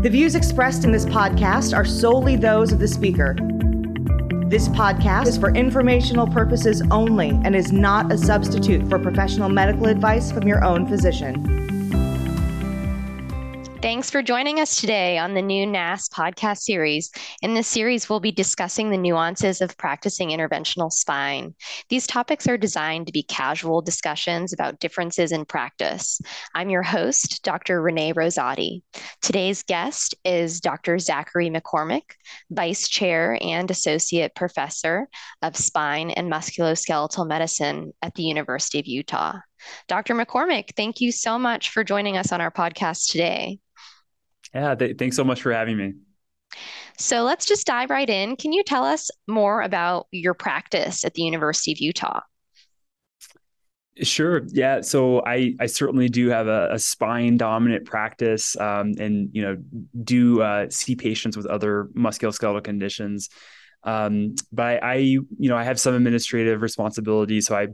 The views expressed in this podcast are solely those of the speaker. This podcast is for informational purposes only and is not a substitute for professional medical advice from your own physician. Thanks for joining us today on the new NASS podcast series. In this series, we'll be discussing the nuances of practicing interventional spine. These topics are designed to be casual discussions about differences in practice. I'm your host, Dr. Renee Rosati. Today's guest is Dr. Zachary McCormick, Vice Chair and Associate Professor of Spine and Musculoskeletal Medicine at the University of Utah. Dr. McCormick, thank you so much for joining us on our podcast today. Yeah, th- thanks so much for having me. So let's just dive right in. Can you tell us more about your practice at the University of Utah? Sure. Yeah. So I I certainly do have a, a spine dominant practice, um, and you know do uh, see patients with other musculoskeletal conditions. Um, but I, I, you know I have some administrative responsibilities, so I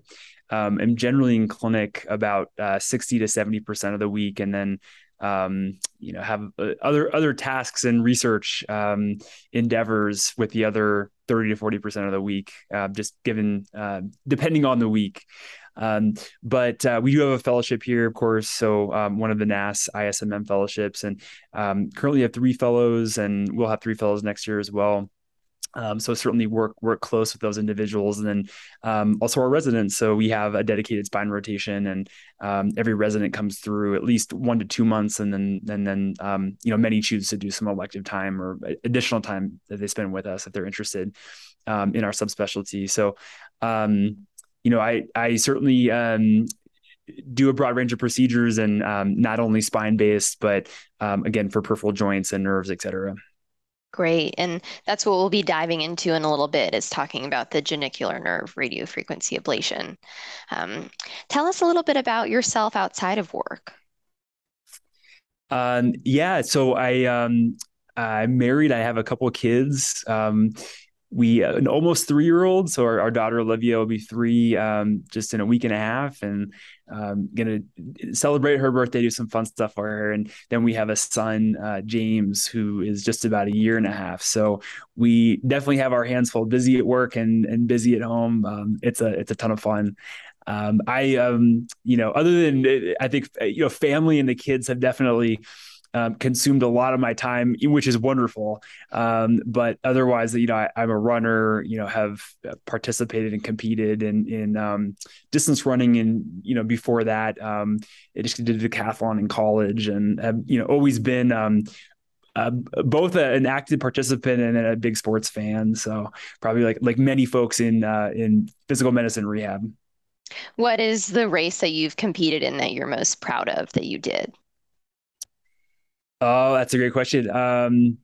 um, am generally in clinic about uh, sixty to seventy percent of the week, and then um, you know, have uh, other other tasks and research um, endeavors with the other thirty to forty percent of the week, uh, just given uh, depending on the week. Um, but uh, we do have a fellowship here, of course. So um, one of the NASS ISMM fellowships, and um, currently have three fellows, and we'll have three fellows next year as well. Um, so certainly work work close with those individuals, and then um, also our residents. So we have a dedicated spine rotation, and um, every resident comes through at least one to two months, and then and then um, you know many choose to do some elective time or additional time that they spend with us if they're interested um, in our subspecialty. So um, you know I I certainly do a broad range of procedures and not only spine based, but again for peripheral joints and nerves, et cetera. Great. And that's what we'll be diving into in a little bit is talking about the genicular nerve radiofrequency ablation. Um, tell us a little bit about yourself outside of work. Um, yeah, so I um, I'm married. I have a couple of kids. Um, we uh, an almost three year old. So our, our, daughter Olivia will be three um, just in a week and a half, and um, gonna celebrate her birthday, do some fun stuff for her, and then we have a son uh, James who is just about a year and a half. So we definitely have our hands full, busy at work and and busy at home. Um, it's a it's a ton of fun. Um, I um, you know other than I think you know family and the kids have definitely um, consumed a lot of my time, which is wonderful. Um, but otherwise, you know, I, am a runner. You know, have participated and competed in in um, distance running, and you know, before that, um, I just did decathlon in college, and have, you know, always been. Uh, both a, an active participant and a big sports fan, so probably like like many folks in uh, in physical medicine rehab. What is the race that you've competed in that you're most proud of that you did? Oh, that's a great question. Um,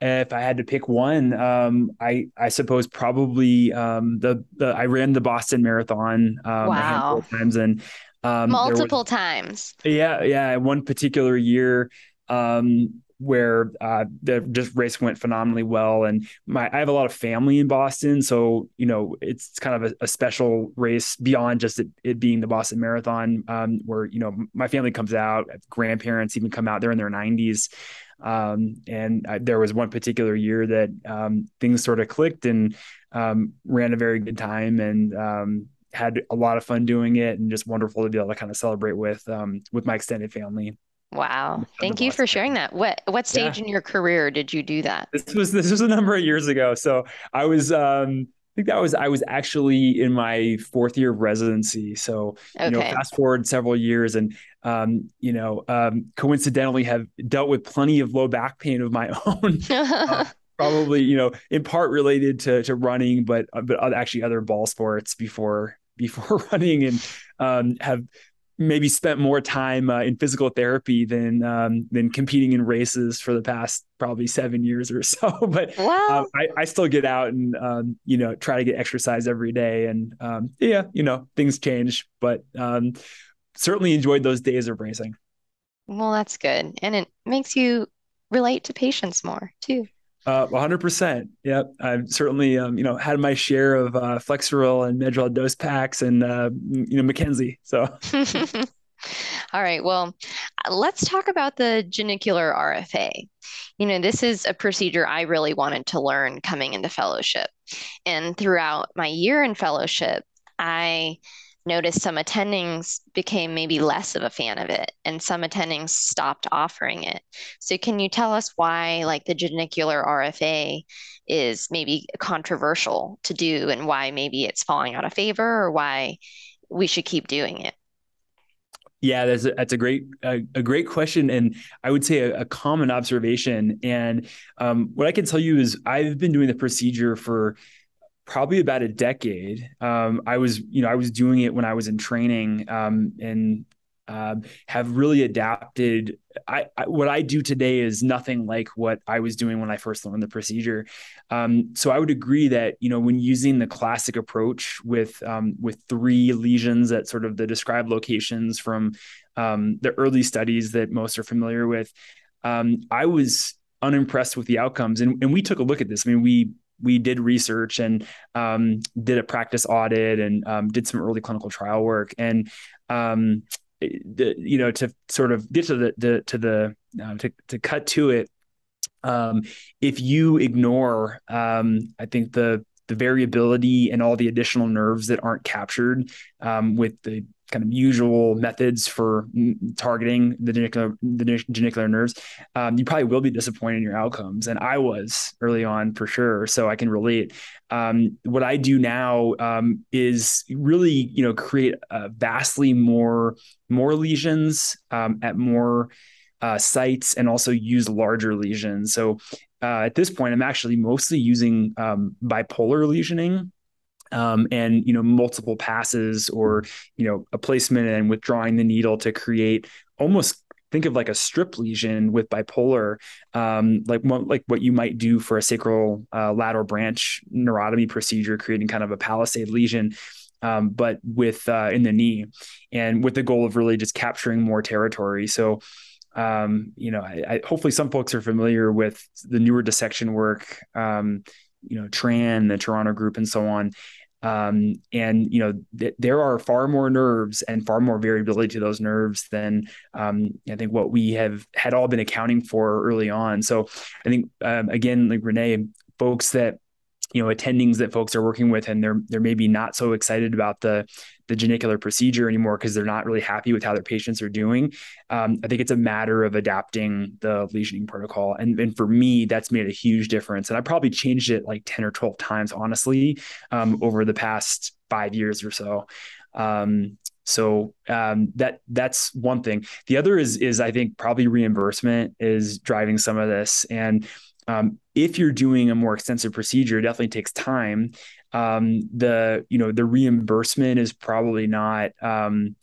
if I had to pick one, um, I I suppose probably um, the the I ran the Boston Marathon um, wow. a handful of times and um, multiple was, times. Yeah, yeah. One particular year, um, where uh, the just race went phenomenally well. And my I have a lot of family in Boston, so you know it's kind of a, a special race beyond just it, it, being the Boston Marathon, um, where you know my family comes out, grandparents even come out. They're in their 90s. Um, and I, there was one particular year that um, things sort of clicked and um, ran a very good time and um, had a lot of fun doing it and just wonderful to be able to kind of celebrate with um, with my extended family. Wow. Thank you for sharing that. What what stage yeah. in your career did you do that? This was this was a number of years ago. So I was um I think that was I was actually in my fourth year of residency. So okay. you know, fast forward several years, and um, you know, um, coincidentally have dealt with plenty of low back pain of my own. uh, probably you know in part related to to running, but but actually other ball sports before before running, and um, have maybe spent more time uh, in physical therapy than um, than competing in races for the past probably seven years or so. but wow. uh, I, I, still get out and um, you know try to get exercise every day. And um, yeah, you know things change, but um, certainly enjoyed those days of racing. Well, that's good, and it makes you relate to patients more too. Uh, 100%. Yep. I've certainly, um, you know, had my share of uh, Flexeril and Medrol dose packs and, uh, you know, McKenzie. So. All right. Well, let's talk about the genicular RFA. You know, this is a procedure I really wanted to learn coming into fellowship. And throughout my year in fellowship, I noticed some attendings became maybe less of a fan of it and some attendings stopped offering it. So can you tell us why like the genicular RFA is maybe controversial to do and why maybe it's falling out of favor or why we should keep doing it? Yeah, that's a, that's a great a, a, great question, and I would say a, a common observation. And um, what I can tell you is I've been doing the procedure for probably about a decade. Um, I was, you know, I was doing it when I was in training um, and uh, have really adapted. I, I, what I do today is nothing like what I was doing when I first learned the procedure. Um, so I would agree that you know when using the classic approach with um, with three lesions at sort of the described locations from um, the early studies that most are familiar with, I was unimpressed with the outcomes. And, and we took a look at this. I mean, we we did research and um, did a practice audit and um, did some early clinical trial work. And um, the, you know to sort of get to the, the to the uh, to, to cut to it um, if you ignore um, i think the the variability and all the additional nerves that aren't captured um, with the kind of usual methods for targeting the genicular, the genicular nerves, um, you probably will be disappointed in your outcomes. And I was early on for sure. So I can relate. Um, what I do now um, is really, you know, create uh, vastly more, more lesions um, at more uh, sites and also use larger lesions. So uh, at this point, I'm actually mostly using um, bipolar lesioning um, and you know multiple passes or you know a placement and withdrawing the needle to create almost think of like a strip lesion with bipolar, um, like like what you might do for a sacral uh, lateral branch neurotomy procedure, creating kind of a palisade lesion. Um, but with uh, in the knee, and with the goal of really just capturing more territory. So, um, you know, I, I, hopefully some folks are familiar with the newer dissection work, um, you know, Tran, the Toronto group, and so on. Um, and you know th- there are far more nerves and far more variability to those nerves than um, I think what we have had all been accounting for early on. So I think um, again, like Renee, folks that you know attendings that folks are working with and they're they're maybe not so excited about the the genicular procedure anymore because they're not really happy with how their patients are doing um, i think it's a matter of adapting the lesioning protocol and, and for me that's made a huge difference and i probably changed it like 10 or 12 times honestly um, over the past five years or so um, so um, that that's one thing. The other is is I think probably reimbursement is driving some of this, and um, if you're doing a more extensive procedure, it definitely takes time. Um, the you know the reimbursement is probably not um,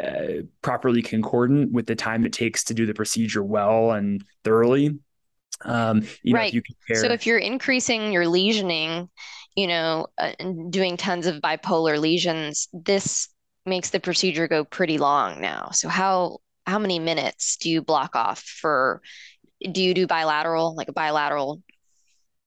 uh, properly concordant with the time it takes to do the procedure well and thoroughly. Um, right. Know, if you compare... So if you're increasing your lesioning, you know, uh, doing tons of bipolar lesions, this makes the procedure go pretty long now. So how how many minutes do you block off for do you do bilateral, like a bilateral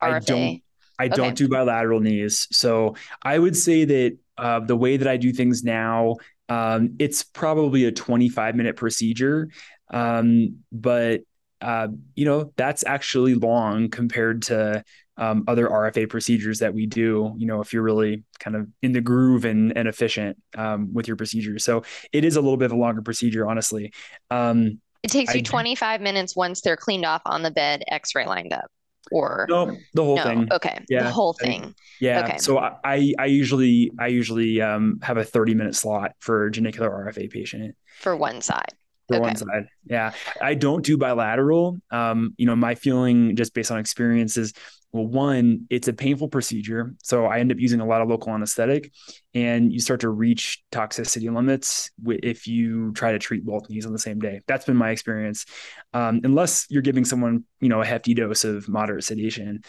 RFA? I don't. I okay. don't do bilateral knees. So I would say that uh, the way that I do things now, um, it's probably a 25 minute procedure. Um, but uh, you know that's actually long compared to um, other RFA procedures that we do. You know, if you're really kind of in the groove and, and efficient um, with your procedure, so it is a little bit of a longer procedure, honestly. Um, it takes you I, 25 minutes once they're cleaned off on the bed, x-ray lined up. Or no, the whole no. thing. Okay. Yeah. The whole thing. yeah. Okay. So I I usually I usually um have a 30 minute slot for genicular RFA patient. For one side for okay. one side. Yeah. I don't do bilateral. Um, you know, my feeling just based on experience is well, one, it's a painful procedure. So I end up using a lot of local anesthetic and you start to reach toxicity limits if you try to treat both knees on the same day. That's been my experience. Um, unless you're giving someone, you know, a hefty dose of moderate sedation.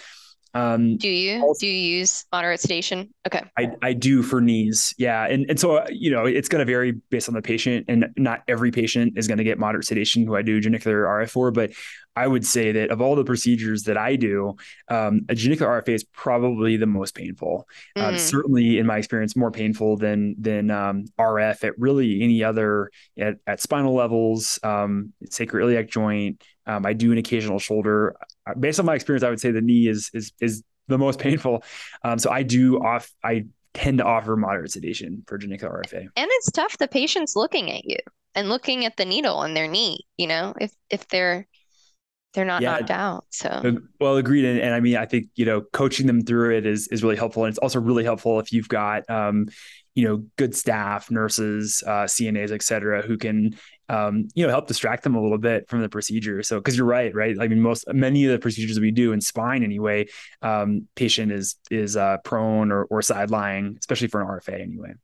Um, do you also, do you use moderate sedation? Okay, I, I do for knees, yeah, and and so you know it's going to vary based on the patient, and not every patient is going to get moderate sedation who I do genicular RF for, but I would say that of all the procedures that I do, um, a genicular RFA is probably the most painful. Mm. certainly, in my experience, more painful than than um, RF at really any other at, at spinal levels, um, sacroiliac joint. Um, I do an occasional shoulder. Based on my experience, I would say the knee is is is the most painful. Um, so I do off. I tend to offer moderate sedation for genicular RFA. And it's tough. The patient's looking at you and looking at the needle in their knee. You know, if if they're they're not yeah. knocked out. So well, agreed. And, and, I mean, I think you know, coaching them through it is is really helpful, and it's also really helpful if you've got um, you know, good staff, nurses, uh, CNAs, et cetera, who can um, you know, help distract them a little bit from the procedure. So, because you're right, right? I mean, most many of the procedures we do in spine, anyway, um, patient is is uh, prone or or side lying, especially for an RFA, anyway.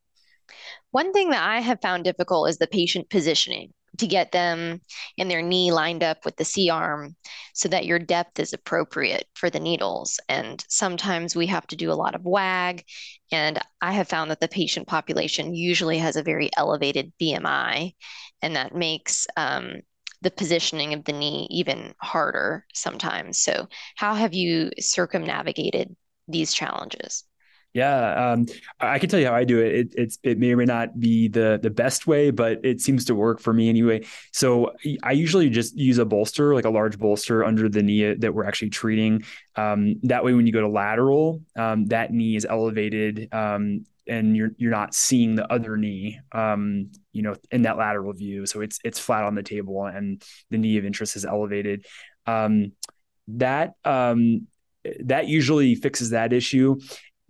One thing that I have found difficult is the patient positioning to get them and their knee lined up with the C arm so that your depth is appropriate for the needles. And sometimes we have to do a lot of WAG. And I have found that the patient population usually has a very elevated BMI, and that makes um, the positioning of the knee even harder sometimes. So, how have you circumnavigated these challenges? Yeah, um, I can tell you how I do it. it. It may or may not be the the best way, but it seems to work for me anyway. So I usually just use a bolster, like a large bolster under the knee that we're actually treating. Um, that way, when you go to lateral, um, that knee is elevated, um, and you're you're not seeing the other knee, um, you know, in that lateral view. So it's it's flat on the table, and the knee of interest is elevated. Um, that that usually fixes that issue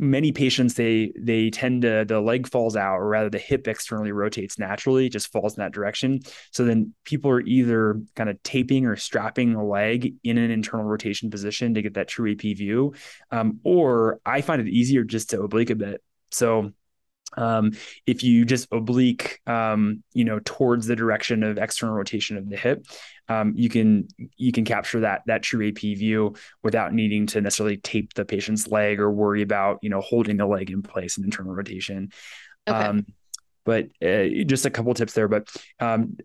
many patients they they tend to the leg falls out or rather the hip externally rotates naturally just falls in that direction. So then people are either kind of taping or strapping the leg in an internal rotation position to get that true ap view. Um, or i find it easier just to oblique a bit. So um, if you just oblique, um, you know, towards the direction of external rotation of the hip, um, you can you can capture that that true AP view without needing to necessarily tape the patient's leg or worry about you know holding the leg in place in internal rotation. Okay. Um, but uh, just a couple tips there, but um,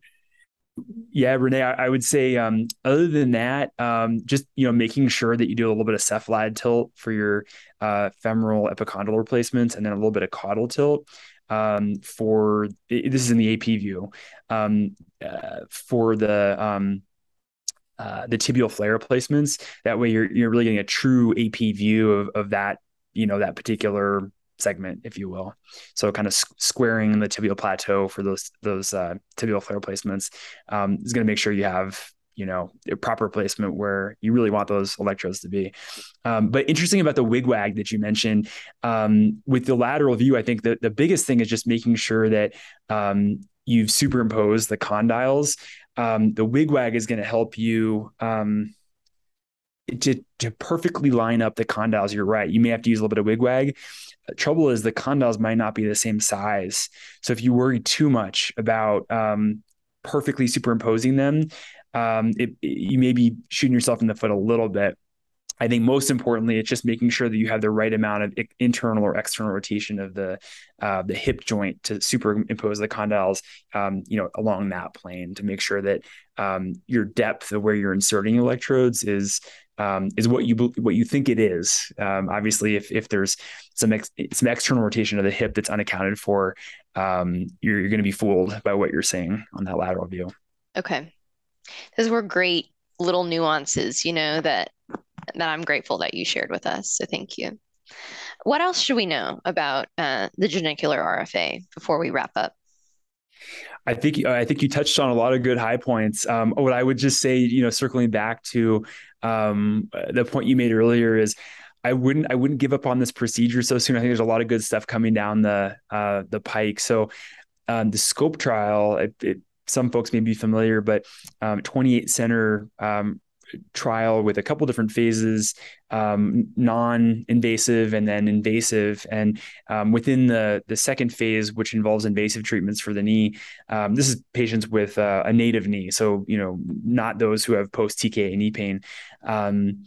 yeah, Renee, I, I would say um, other than that, um, just you know, making sure that you do a little bit of cephalad tilt for your uh, femoral epicondyle replacements, and then a little bit of caudal tilt um, for this is in the AP view um, uh, for the um, uh, the tibial flare replacements. That way, you're you're really getting a true AP view of of that you know that particular segment, if you will. So kind of squaring the tibial plateau for those those uh, tibial flare placements um, is going to make sure you have you know a proper placement where you really want those electrodes to be. Um, but interesting about the wigwag that you mentioned um, with the lateral view, I think that the biggest thing is just making sure that um, you've superimposed the condyles. Um, the wigwag is going to help you um, to to perfectly line up the condyles. You're right. You may have to use a little bit of wigwag, trouble is the condyles might not be the same size. So if you worry too much about um, perfectly superimposing them, um, it, it, you may be shooting yourself in the foot a little bit. I think most importantly, it's just making sure that you have the right amount of internal or external rotation of the uh, the hip joint to superimpose the condyles, um, you know, along that plane to make sure that um, your depth of where you're inserting electrodes is um, is what you what you think it is. Um, obviously, if if there's some ex, some external rotation of the hip that's unaccounted for, um, you're, you're going to be fooled by what you're seeing on that lateral view. Okay, those were great little nuances, you know that that I'm grateful that you shared with us. So thank you. What else should we know about uh, the genicular RFA before we wrap up? I think I think you touched on a lot of good high points. Um, what I would just say, you know, circling back to um, the point you made earlier is I wouldn't I wouldn't give up on this procedure so soon. I think there's a lot of good stuff coming down the uh, the pike. So um, the scope trial, it, it, some folks may be familiar, but um, 28 center um, trial with a couple different phases um, non-invasive and then invasive. And um, within the the second phase which involves invasive treatments for the knee um, this is patients with uh, a native knee. So you know not those who have post TKA knee pain. Um,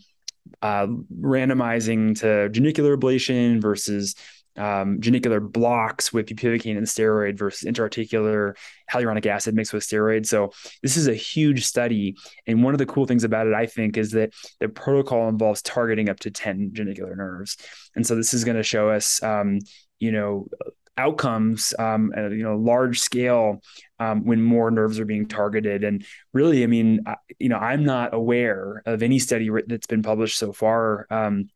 uh, randomizing to genicular ablation versus um, genicular blocks with bupivacaine and steroid versus intra-articular hyaluronic acid mixed with steroid. So this is a huge study, and one of the cool things about it, I think, is that the protocol involves targeting up to ten genicular nerves, and so this is going to show us, um, you know, outcomes, um, at, you know, large scale um, when more nerves are being targeted. And really, I mean, I, you know, I'm not aware of any study that's been published so far um,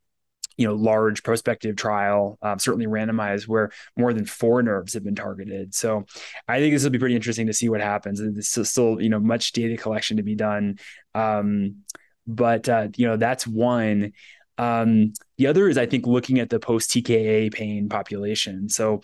you know large prospective trial um, certainly randomized where more than four nerves have been targeted. So i think this will be pretty interesting to see what happens. And is still you know much data collection to be done. Um, but uh, you know that's one um, the other is i think looking at the post tka pain population. So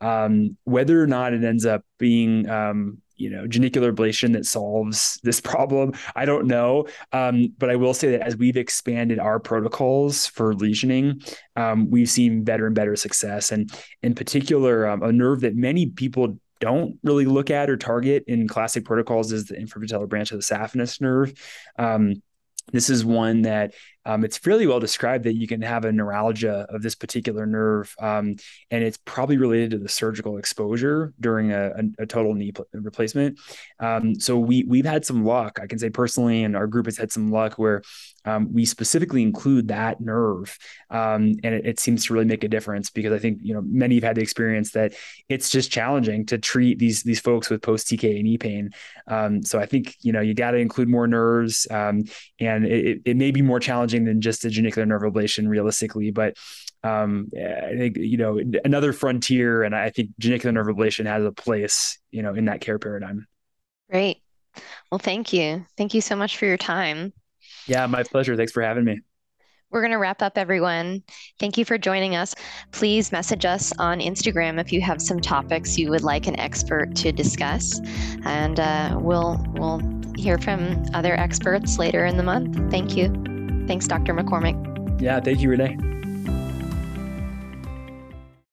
um, whether or not it ends up being um, you know genicular ablation that solves this problem i don't know. Um, but i will say that as we've expanded our protocols for lesioning um, we've seen better and better success. And in particular um, a nerve that many people don't really look at or target in classic protocols is the infrapatellar branch of the saphenous nerve. Um, this is one that um, it's fairly well described that you can have a neuralgia of this particular nerve, um, and it's probably related to the surgical exposure during a, a, a total knee pl- replacement. Um, so we we've had some luck. I can say personally, and our group has had some luck where um, we specifically include that nerve, um, and it, it, seems to really make a difference because I think you know many have had the experience that it's just challenging to treat these these folks with post TKA knee pain. Um, so I think you know you got to include more nerves, and it, it may be more challenging challenging than just a genicular nerve ablation realistically. But um, I think you know another frontier, and I think genicular nerve ablation has a place, you know, in that care paradigm. Great. Well, thank you. Thank you so much for your time. Yeah, my pleasure. Thanks for having me. We're going to wrap up, everyone. Thank you for joining us. Please message us on Instagram if you have some topics you would like an expert to discuss, and uh, we'll we'll hear from other experts later in the month. Thank you. Thanks, Dr. McCormick. Yeah, thank you, Renee.